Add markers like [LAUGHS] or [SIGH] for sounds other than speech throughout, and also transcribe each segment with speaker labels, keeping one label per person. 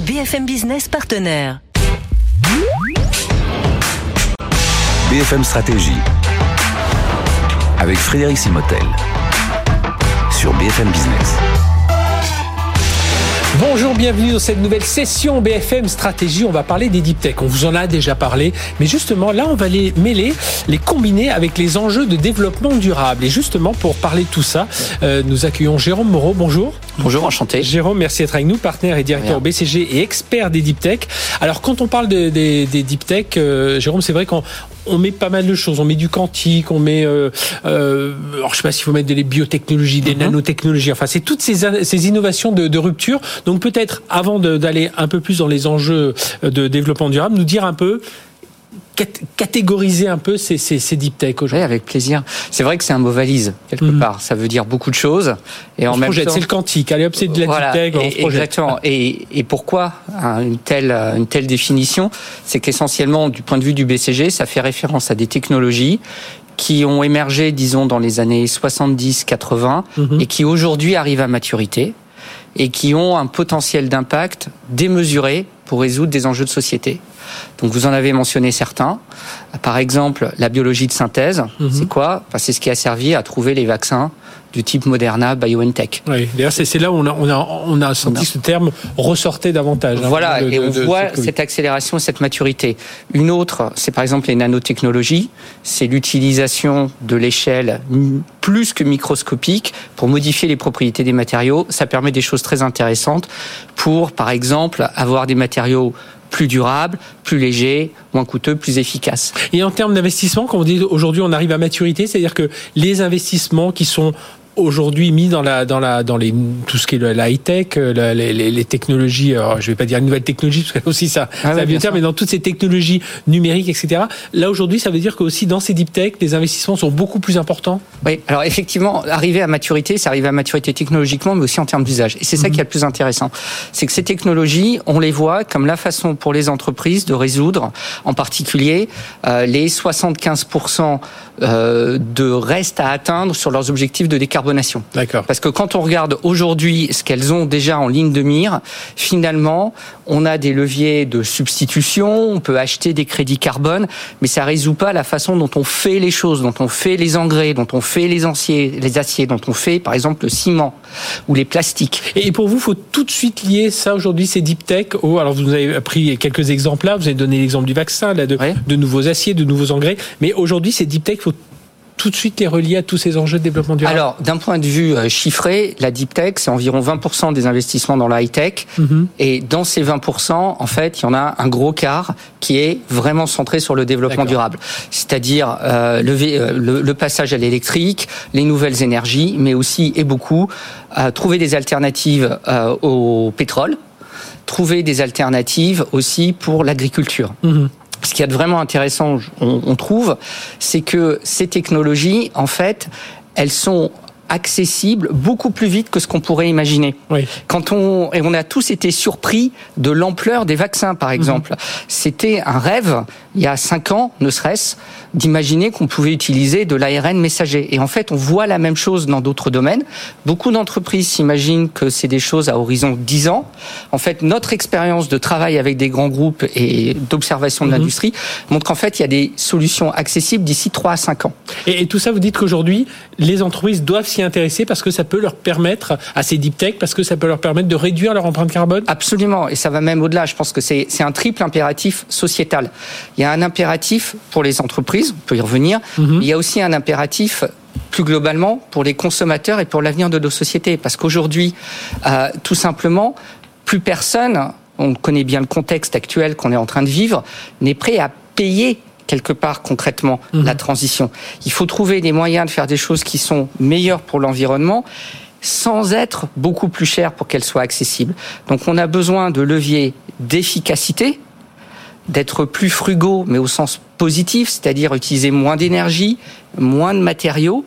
Speaker 1: BFM Business partenaire.
Speaker 2: BFM Stratégie avec Frédéric Simotel sur BFM Business.
Speaker 3: Bonjour, bienvenue dans cette nouvelle session BFM Stratégie. On va parler des deep tech. On vous en a déjà parlé, mais justement là, on va les mêler, les combiner avec les enjeux de développement durable. Et justement, pour parler de tout ça, euh, nous accueillons Jérôme Moreau. Bonjour.
Speaker 4: Bonjour, enchanté.
Speaker 3: Jérôme, merci d'être avec nous, partenaire et directeur BCG et expert des deep tech. Alors, quand on parle de, des, des deep tech, euh, Jérôme, c'est vrai qu'on on met pas mal de choses. On met du quantique, on met, euh, euh, alors je sais pas s'il faut mettre des biotechnologies, des mhm. nanotechnologies. Enfin, c'est toutes ces, ces innovations de, de rupture. Donc peut-être avant d'aller un peu plus dans les enjeux de développement durable, nous dire un peu catégoriser un peu ces, ces, ces deep tech aujourd'hui.
Speaker 4: Oui, avec plaisir. C'est vrai que c'est un mot valise quelque mhm. part. Ça veut dire beaucoup de choses.
Speaker 3: Et on en même projette, c'est le quantique. Allez hop, c'est de la deep tech.
Speaker 4: Et, exactement. Et, et pourquoi hein, une telle une telle définition? C'est qu'essentiellement, du point de vue du BCG, ça fait référence à des technologies qui ont émergé, disons, dans les années 70-80 mhm. et qui aujourd'hui arrivent à maturité et qui ont un potentiel d'impact démesuré pour résoudre des enjeux de société. Donc vous en avez mentionné certains. Par exemple, la biologie de synthèse, mhm. c'est quoi C'est ce qui a servi à trouver les vaccins du type Moderna, BioNTech.
Speaker 3: Oui, d'ailleurs, c'est là où on a, on a, on a senti ce terme ressortait davantage.
Speaker 4: Hein, voilà, et on voit cette accélération, cette maturité. Une autre, c'est par exemple les nanotechnologies, c'est l'utilisation de l'échelle plus que microscopique pour modifier les propriétés des matériaux. Ça permet des choses très intéressantes pour, par exemple, avoir des matériaux plus durable, plus léger, moins coûteux, plus efficace.
Speaker 3: Et en termes d'investissement, quand on dit aujourd'hui on arrive à maturité, c'est-à-dire que les investissements qui sont aujourd'hui mis dans la dans la dans les tout ce qui est la high tech, euh, les, les, les, technologies. Alors, je vais pas dire une nouvelle technologie parce que [LAUGHS] aussi ça, ah ça mais dans toutes ces technologies numériques, etc. Là aujourd'hui, ça veut dire que aussi dans ces deep tech, les investissements sont beaucoup plus importants.
Speaker 4: Oui, alors effectivement, arriver à maturité, c'est arriver à maturité technologiquement, mais aussi en termes d'usage. Et c'est ça mhm. qui est le plus intéressant, c'est que ces technologies, on les voit comme la façon pour les entreprises de résoudre, en particulier euh, les 75% euh, de reste à atteindre sur leurs objectifs de décarbonation.
Speaker 3: D'accord.
Speaker 4: Parce que quand on regarde aujourd'hui ce qu'elles ont déjà en ligne de mire, finalement, on a des leviers de substitution, on peut acheter des crédits carbone, mais ça résout pas la façon dont on fait les choses, dont on fait les engrais, dont on fait les aciers, les aciers, dont on fait par exemple le ciment ou les plastiques.
Speaker 3: Et pour vous, faut tout de suite lier ça aujourd'hui, ces deep tech. Alors vous avez pris quelques exemples là, vous avez donné l'exemple du vaccin, là, de, de nouveaux aciers, de nouveaux engrais, mais aujourd'hui, ces deep tech, faut tout de suite les relier à tous ces enjeux de développement durable
Speaker 4: Alors, d'un point de vue euh, chiffré, la deep tech, c'est environ 20% des investissements dans la high tech. Mhm. Et dans ces 20%, en fait, il y en a un gros quart qui est vraiment centré sur le développement durable. C'est-à-dire euh, euh, le, le, passage à l'électrique, les nouvelles énergies, mais aussi, et beaucoup, trouver des alternatives au pétrole, trouver des alternatives aussi pour l'agriculture. Mhm ce qui est vraiment intéressant, on, trouve, c'est que ces technologies, en fait, elles sont accessibles beaucoup plus vite que ce qu'on pourrait imaginer. Quand on et on a tous été surpris de l'ampleur des vaccins, par exemple. Mhm. C'était un rêve il y a cinq ans, ne serait-ce, d'imaginer qu'on pouvait utiliser de l'ARN messager. Et en fait, on voit la même chose dans d'autres domaines. Beaucoup d'entreprises s'imaginent que c'est des choses à horizon 10 ans. En fait, notre expérience de travail avec des grands groupes et d'observation de mhm. l'industrie montre qu'en fait, il y a des solutions accessibles d'ici 3 à 5 ans.
Speaker 3: Et, et tout ça, vous dites qu'aujourd'hui, les entreprises doivent s'y intéresser parce que ça peut leur permettre, à ces deep tech, parce que ça peut leur permettre de réduire leur empreinte carbone
Speaker 4: Absolument. Et ça va même au-delà. Je pense que c'est un triple impératif sociétal. Il y a un impératif pour les entreprises, on peut y revenir. Mhm. Il y a aussi un impératif plus globalement pour les consommateurs et pour l'avenir de nos sociétés. Parce qu'aujourd'hui, euh, tout simplement, plus personne, on connaît bien le contexte actuel qu'on est en train de vivre, n'est prêt à payer quelque part concrètement mhm. la transition. Il faut trouver des moyens de faire des choses qui sont meilleures pour l'environnement sans être beaucoup plus chères pour qu'elles soient accessibles. Donc on a besoin de leviers d'efficacité, d'être plus frugaux, mais au sens positif, c'est-à-dire utiliser moins d'énergie, moins de matériaux,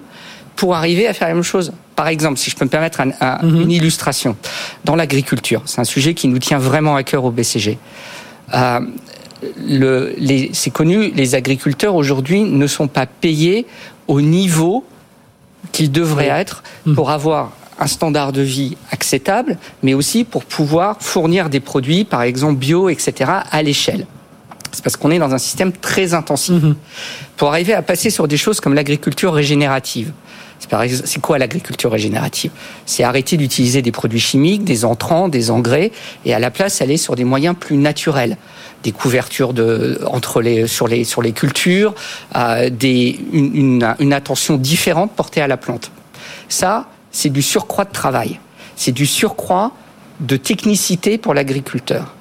Speaker 4: pour arriver à faire la même chose. Par exemple, si je peux me permettre mhm. une illustration, dans l'agriculture, c'est un sujet qui nous tient vraiment à cœur au BCG. Euh, c'est connu, les agriculteurs aujourd'hui ne sont pas payés au niveau qu'ils devraient être pour avoir un standard de vie acceptable, mais aussi pour pouvoir fournir des produits, par exemple bio, etc., à l'échelle. C'est parce qu'on est dans un système très intensif. Mhm. Pour arriver à passer sur des choses comme l'agriculture régénérative. C'est quoi l'agriculture régénérative? C'est arrêter d'utiliser des produits chimiques, des entrants, des engrais, et à la place aller sur des moyens plus naturels, des couvertures de, entre les, sur, les, sur les cultures, euh, des, une, une attention différente portée à la plante. Ça, c'est du surcroît de travail, c'est du surcroît de technicité pour l'agriculteur.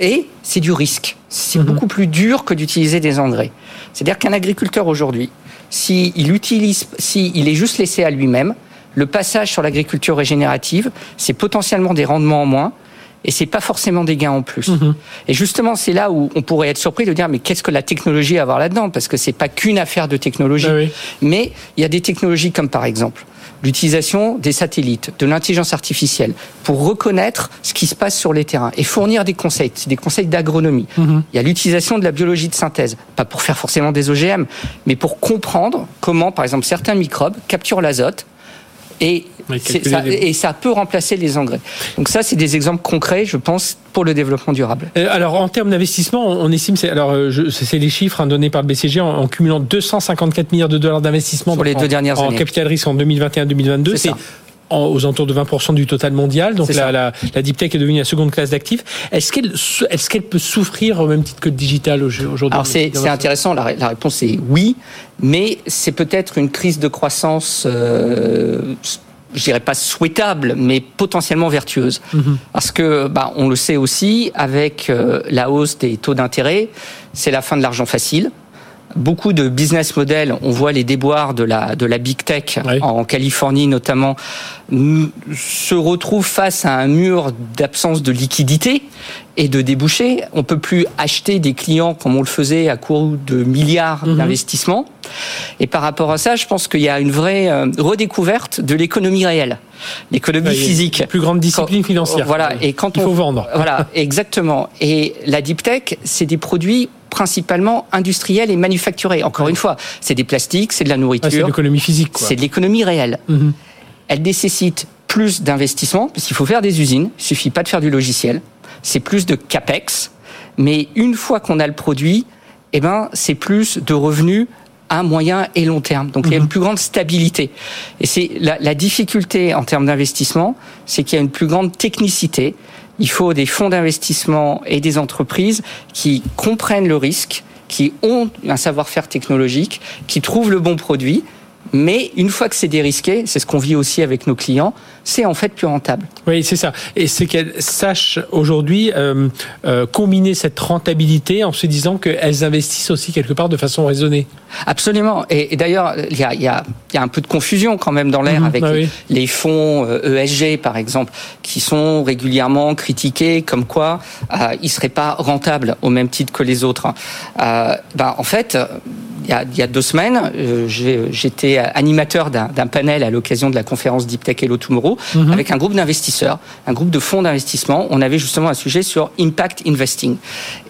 Speaker 4: Et c'est du risque. C'est mhm. beaucoup plus dur que d'utiliser des engrais. C'est-à-dire qu'un agriculteur aujourd'hui, s'il utilise, s'il est juste laissé à lui-même, le passage sur l'agriculture régénérative, c'est potentiellement des rendements en moins, et c'est pas forcément des gains en plus. Mhm. Et justement, c'est là où on pourrait être surpris de dire mais qu'est-ce que la technologie a à voir là-dedans? Parce que c'est pas qu'une affaire de technologie, ah mais il y a des technologies comme par exemple l'utilisation des satellites, de l'intelligence artificielle pour reconnaître ce qui se passe sur les terrains et fournir des conseils, des conseils d'agronomie. Mhm. Il y a l'utilisation de la biologie de synthèse, pas pour faire forcément des OGM, mais pour comprendre comment, par exemple, certains microbes capturent l'azote et, ça, et ça peut remplacer les engrais. Donc ça, c'est des exemples concrets, je pense, pour le développement durable.
Speaker 3: Euh, alors en termes d'investissement, on estime, c'est alors euh, c'est les chiffres hein, donnés par le BCG en, cumulant 254 milliards de dollars d'investissement
Speaker 4: pour les deux dernières
Speaker 3: en,
Speaker 4: années.
Speaker 3: En capital risque en 2021-2022. C'est aux alentours de 20% du total mondial. Donc la, la, la, deep tech est devenue la seconde classe d'actifs. Est-ce qu'elle est-ce qu'elle peut souffrir au même titre que le digital aujourd'hui?
Speaker 4: Alors c'est intéressant. La, la, réponse est oui, mais c'est peut-être une crise de croissance. Euh, je dirais pas souhaitable, mais potentiellement vertueuse. Mhm. Parce que, bah, on le sait aussi, avec euh, la hausse des taux d'intérêt, c'est la fin de l'argent facile beaucoup de business models, on voit les déboires de la, de la big tech en Californie notamment, se retrouvent face à un mur d'absence de liquidité et de débouchés. On peut plus acheter des clients comme on le faisait à court de milliards mhm. d'investissements. Et par rapport à ça, je pense qu'il y a une vraie euh, redécouverte de l'économie réelle, l'économie physique.
Speaker 3: Plus grande discipline financière.
Speaker 4: Voilà. Et quand
Speaker 3: Il
Speaker 4: faut
Speaker 3: vendre.
Speaker 4: Voilà, [LAUGHS] exactement. Et la deep tech, c'est des produits principalement industriels et manufacturés. Encore une fois, c'est des plastiques, c'est de la nourriture.
Speaker 3: c'est de l'économie physique.
Speaker 4: C'est de l'économie réelle. Mhm. Elle nécessite plus d'investissement, parce qu'il faut faire des usines, il suffit pas de faire du logiciel. C'est plus de capex, mais une fois qu'on a le produit, eh ben, c'est plus de revenus à moyen et long terme. Donc il y a une mhm. plus grande stabilité. Et c'est la, la difficulté en termes d'investissement, c'est qu'il y a une plus grande technicité. Il faut des fonds d'investissement et des entreprises qui comprennent le risque, qui ont un savoir-faire technologique, qui trouvent le bon produit mais une fois que c'est dérisqué, c'est ce qu'on vit aussi avec nos clients, c'est en fait plus rentable.
Speaker 3: Oui, c'est ça. Et c'est qu'elles sachent aujourd'hui euh, euh, combiner cette rentabilité en se disant qu'elles investissent aussi quelque part de façon raisonnée.
Speaker 4: Absolument. Et, d'ailleurs, il y a, y, a, y a, un peu de confusion quand même dans l'air mhm. avec bah les, fonds ESG, euh, e par exemple, qui sont régulièrement critiqués comme quoi euh, ils seraient pas rentables au même titre que les autres. Euh, ben, en fait, il y, a, il y a, deux semaines, euh, j'étais animateur d'un panel à l'occasion de la conférence Deep Tech Hello Tomorrow mhm. avec un groupe d'investisseurs, un groupe de fonds d'investissement. On avait justement un sujet sur impact investing.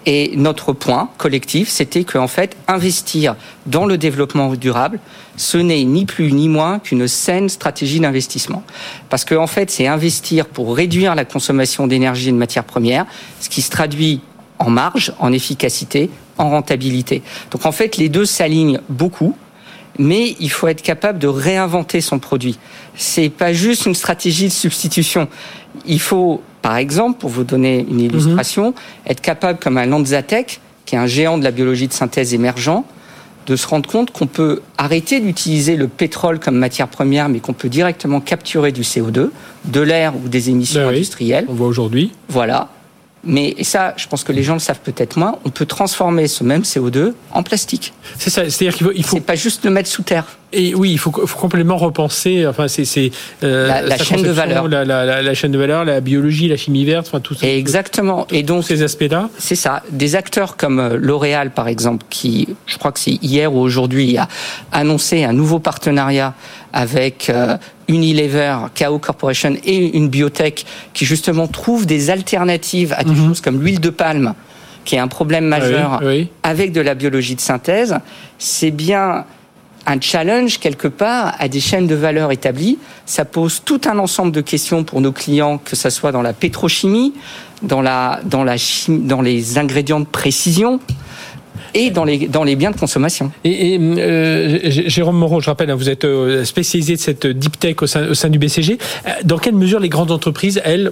Speaker 4: Et notre point collectif, c'était qu'en fait, investir dans le développement durable, ce n'est ni plus ni moins qu'une saine stratégie d'investissement. Parce qu'en en fait, c'est investir pour réduire la consommation d'énergie et de matières premières, ce qui se traduit en marge, en efficacité, en rentabilité. Donc en fait, les deux s'alignent beaucoup, mais il faut être capable de réinventer son produit. C'est pas juste une stratégie de substitution. Il faut, par exemple, pour vous donner une illustration, mhm. être capable, comme un Lanzatech, qui est un géant de la biologie de synthèse émergent, de se rendre compte qu'on peut arrêter d'utiliser le pétrole comme matière première, mais qu'on peut directement capturer du CO2, de l'air ou des émissions ben industrielles.
Speaker 3: On voit aujourd'hui.
Speaker 4: Voilà. Mais ça, je pense que les gens le savent peut-être moins. On peut transformer ce même CO2 en plastique.
Speaker 3: C'est ça. C'est-à-dire qu'il faut. Il faut...
Speaker 4: C'est pas juste le mettre sous terre.
Speaker 3: Et oui, il faut, faut complètement repenser. Enfin, c'est
Speaker 4: euh, la, chaîne de valeur,
Speaker 3: la, la, la, chaîne de valeur, la biologie, la chimie verte, enfin tout ça.
Speaker 4: Exactement.
Speaker 3: et donc ces aspects-là.
Speaker 4: C'est ça. Des acteurs comme euh, L'Oréal, par exemple, qui, je crois que c'est hier ou aujourd'hui, a annoncé un nouveau partenariat avec euh, Unilever, KO Corporation et une biotech qui justement trouve des alternatives à des mhm. choses comme l'huile de palme, qui est un problème majeur, avec de la biologie de synthèse. C'est bien un challenge quelque part à des chaînes de valeur établies. Ça pose tout un ensemble de questions pour nos clients, que ce soit dans la pétrochimie, dans, la, dans, la dans les ingrédients de précision, et dans les, dans les biens de consommation.
Speaker 3: Et, euh, Jérôme Moreau, je rappelle, hein, vous êtes euh, spécialisé de cette deep tech au sein, au sein du BCG. Euh, dans quelle mesure les grandes entreprises, elles,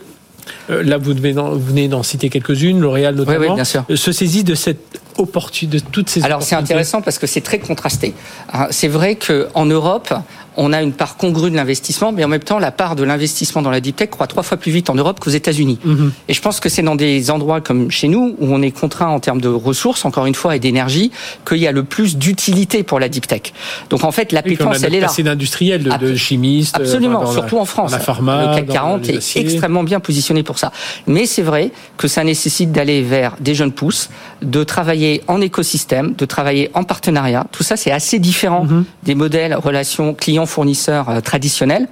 Speaker 3: là vous, venez d'en citer quelques-unes, L'Oréal notamment, se saisissent de cette de toutes ces
Speaker 4: Alors c'est intéressant parce que c'est très contrasté. Hein, c'est vrai qu'en Europe, on a une part congrue de l'investissement, mais en même temps, la part de l'investissement dans la deep tech croît trois fois plus vite en Europe qu'aux États-Unis. Mhm. Et je pense que c'est dans des endroits comme chez nous, où on est contraint en termes de ressources, encore une fois, et d'énergie, qu'il y a le plus d'utilité pour la deep tech. Donc en fait, l'appétence, elle est là.
Speaker 3: C'est d'industriels, de, de, chimistes.
Speaker 4: Absolument, surtout en France.
Speaker 3: le
Speaker 4: CAC 40 est extrêmement bien positionné pour ça. Mais c'est vrai que ça nécessite d'aller vers des jeunes pousses, de travailler en écosystème, de travailler en partenariat. Tout ça, c'est assez différent mhm. des modèles relations clients fournisseurs euh, traditionnels.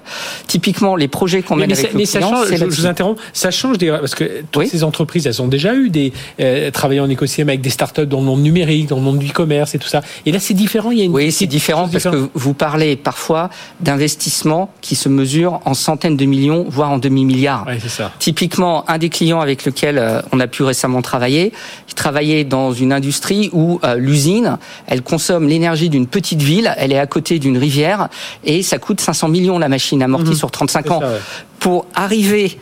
Speaker 4: Typiquement, les projets qu'on mène avec
Speaker 3: mais ça change, je, vous interromps, ça change des, parce que toutes ces entreprises, elles ont déjà eu des euh, en écosystème avec des startups dans le monde numérique, dans le monde du e-commerce et tout ça. Et là, c'est différent. Il y a une
Speaker 4: oui, c'est différent parce que vous parlez parfois d'investissements qui se mesurent en centaines de millions, voire en demi-milliards.
Speaker 3: Ça.
Speaker 4: Typiquement, un des clients avec lequel euh, on a pu récemment travailler, il travaillait dans une industrie où l'usine, elle consomme l'énergie d'une petite ville, elle est à côté d'une rivière et ça coûte 500 millions la machine amortie mhm. sur 35 ans. Pour arriver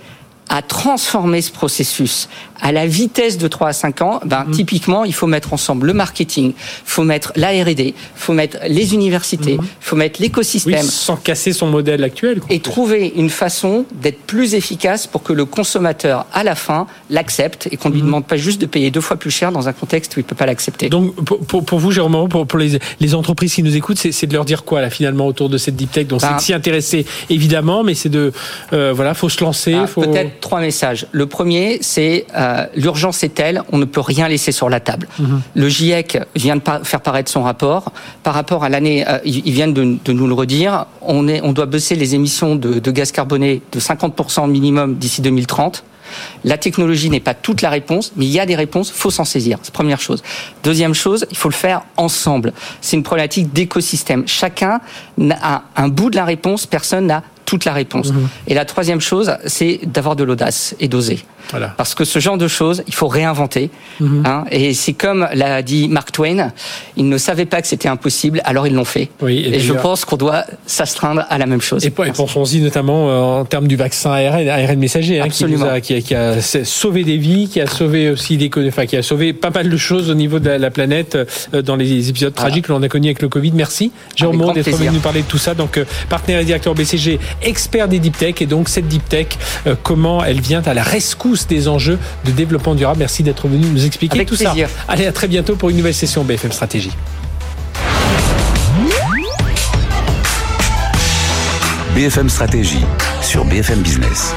Speaker 4: à transformer ce processus à la vitesse de 3 à 5 ans, ben, mhm. typiquement, il faut mettre ensemble le marketing, il faut mettre la R&D, il faut mettre les universités, il mhm. faut mettre l'écosystème.
Speaker 3: sans casser son modèle actuel.
Speaker 4: Et trouver une façon d'être plus efficace pour que le consommateur, à la fin, l'accepte et qu'on ne lui mhm. demande pas juste de payer deux fois plus cher dans un contexte où il ne peut pas l'accepter.
Speaker 3: Donc, pour, pour, vous, Jérôme, pour, pour les, les, entreprises qui nous écoutent, c'est de leur dire quoi, là, finalement, autour de cette deep tech? Dont c'est ben, s'y intéresser, évidemment, mais c'est de, euh, voilà, faut se lancer. Ben, faut...
Speaker 4: Peut-être trois messages. Le premier, c'est euh, l'urgence est telle, on ne peut rien laisser sur la table. Mhm. Le GIEC vient de faire paraître son rapport. Par rapport à l'année, euh, ils viennent de, nous le redire, on, est, on doit baisser les émissions de, de gaz carboné de 50% minimum d'ici 2030. La technologie n'est pas toute la réponse, mais il y a des réponses, faut s'en saisir. C'est première chose. Deuxième chose, il faut le faire ensemble. C'est une problématique d'écosystème. Chacun a un bout de la réponse, personne n'a toute la réponse. Mhm. Et la troisième chose, c'est d'avoir de l'audace et d'oser. Voilà. Parce que ce genre de choses, il faut réinventer. Mhm. hein, et c'est comme l'a dit Mark Twain, ils ne savaient pas que c'était impossible, alors ils l'ont fait. Oui, et, je pense qu'on doit s'astreindre à la même chose.
Speaker 3: Et, pensons-y notamment euh, en termes du vaccin ARN, ARN messager, hein, qui, a, qui, a, qui, a, sauvé des vies, qui a sauvé aussi des, enfin, qui a sauvé pas mal de choses au niveau de la, planète euh, dans les épisodes tragiques que l'on a connus avec le Covid. Merci, Jérôme d'être venu nous parler de tout ça. Donc, euh, partenaire et directeur BCG expert des deep tech. Et donc, cette deep tech, comment elle vient à la rescousse des enjeux de développement durable. Merci d'être venu nous expliquer tout ça. Allez, à très bientôt pour une nouvelle session BFM Stratégie.
Speaker 2: BFM Stratégie sur BFM Business.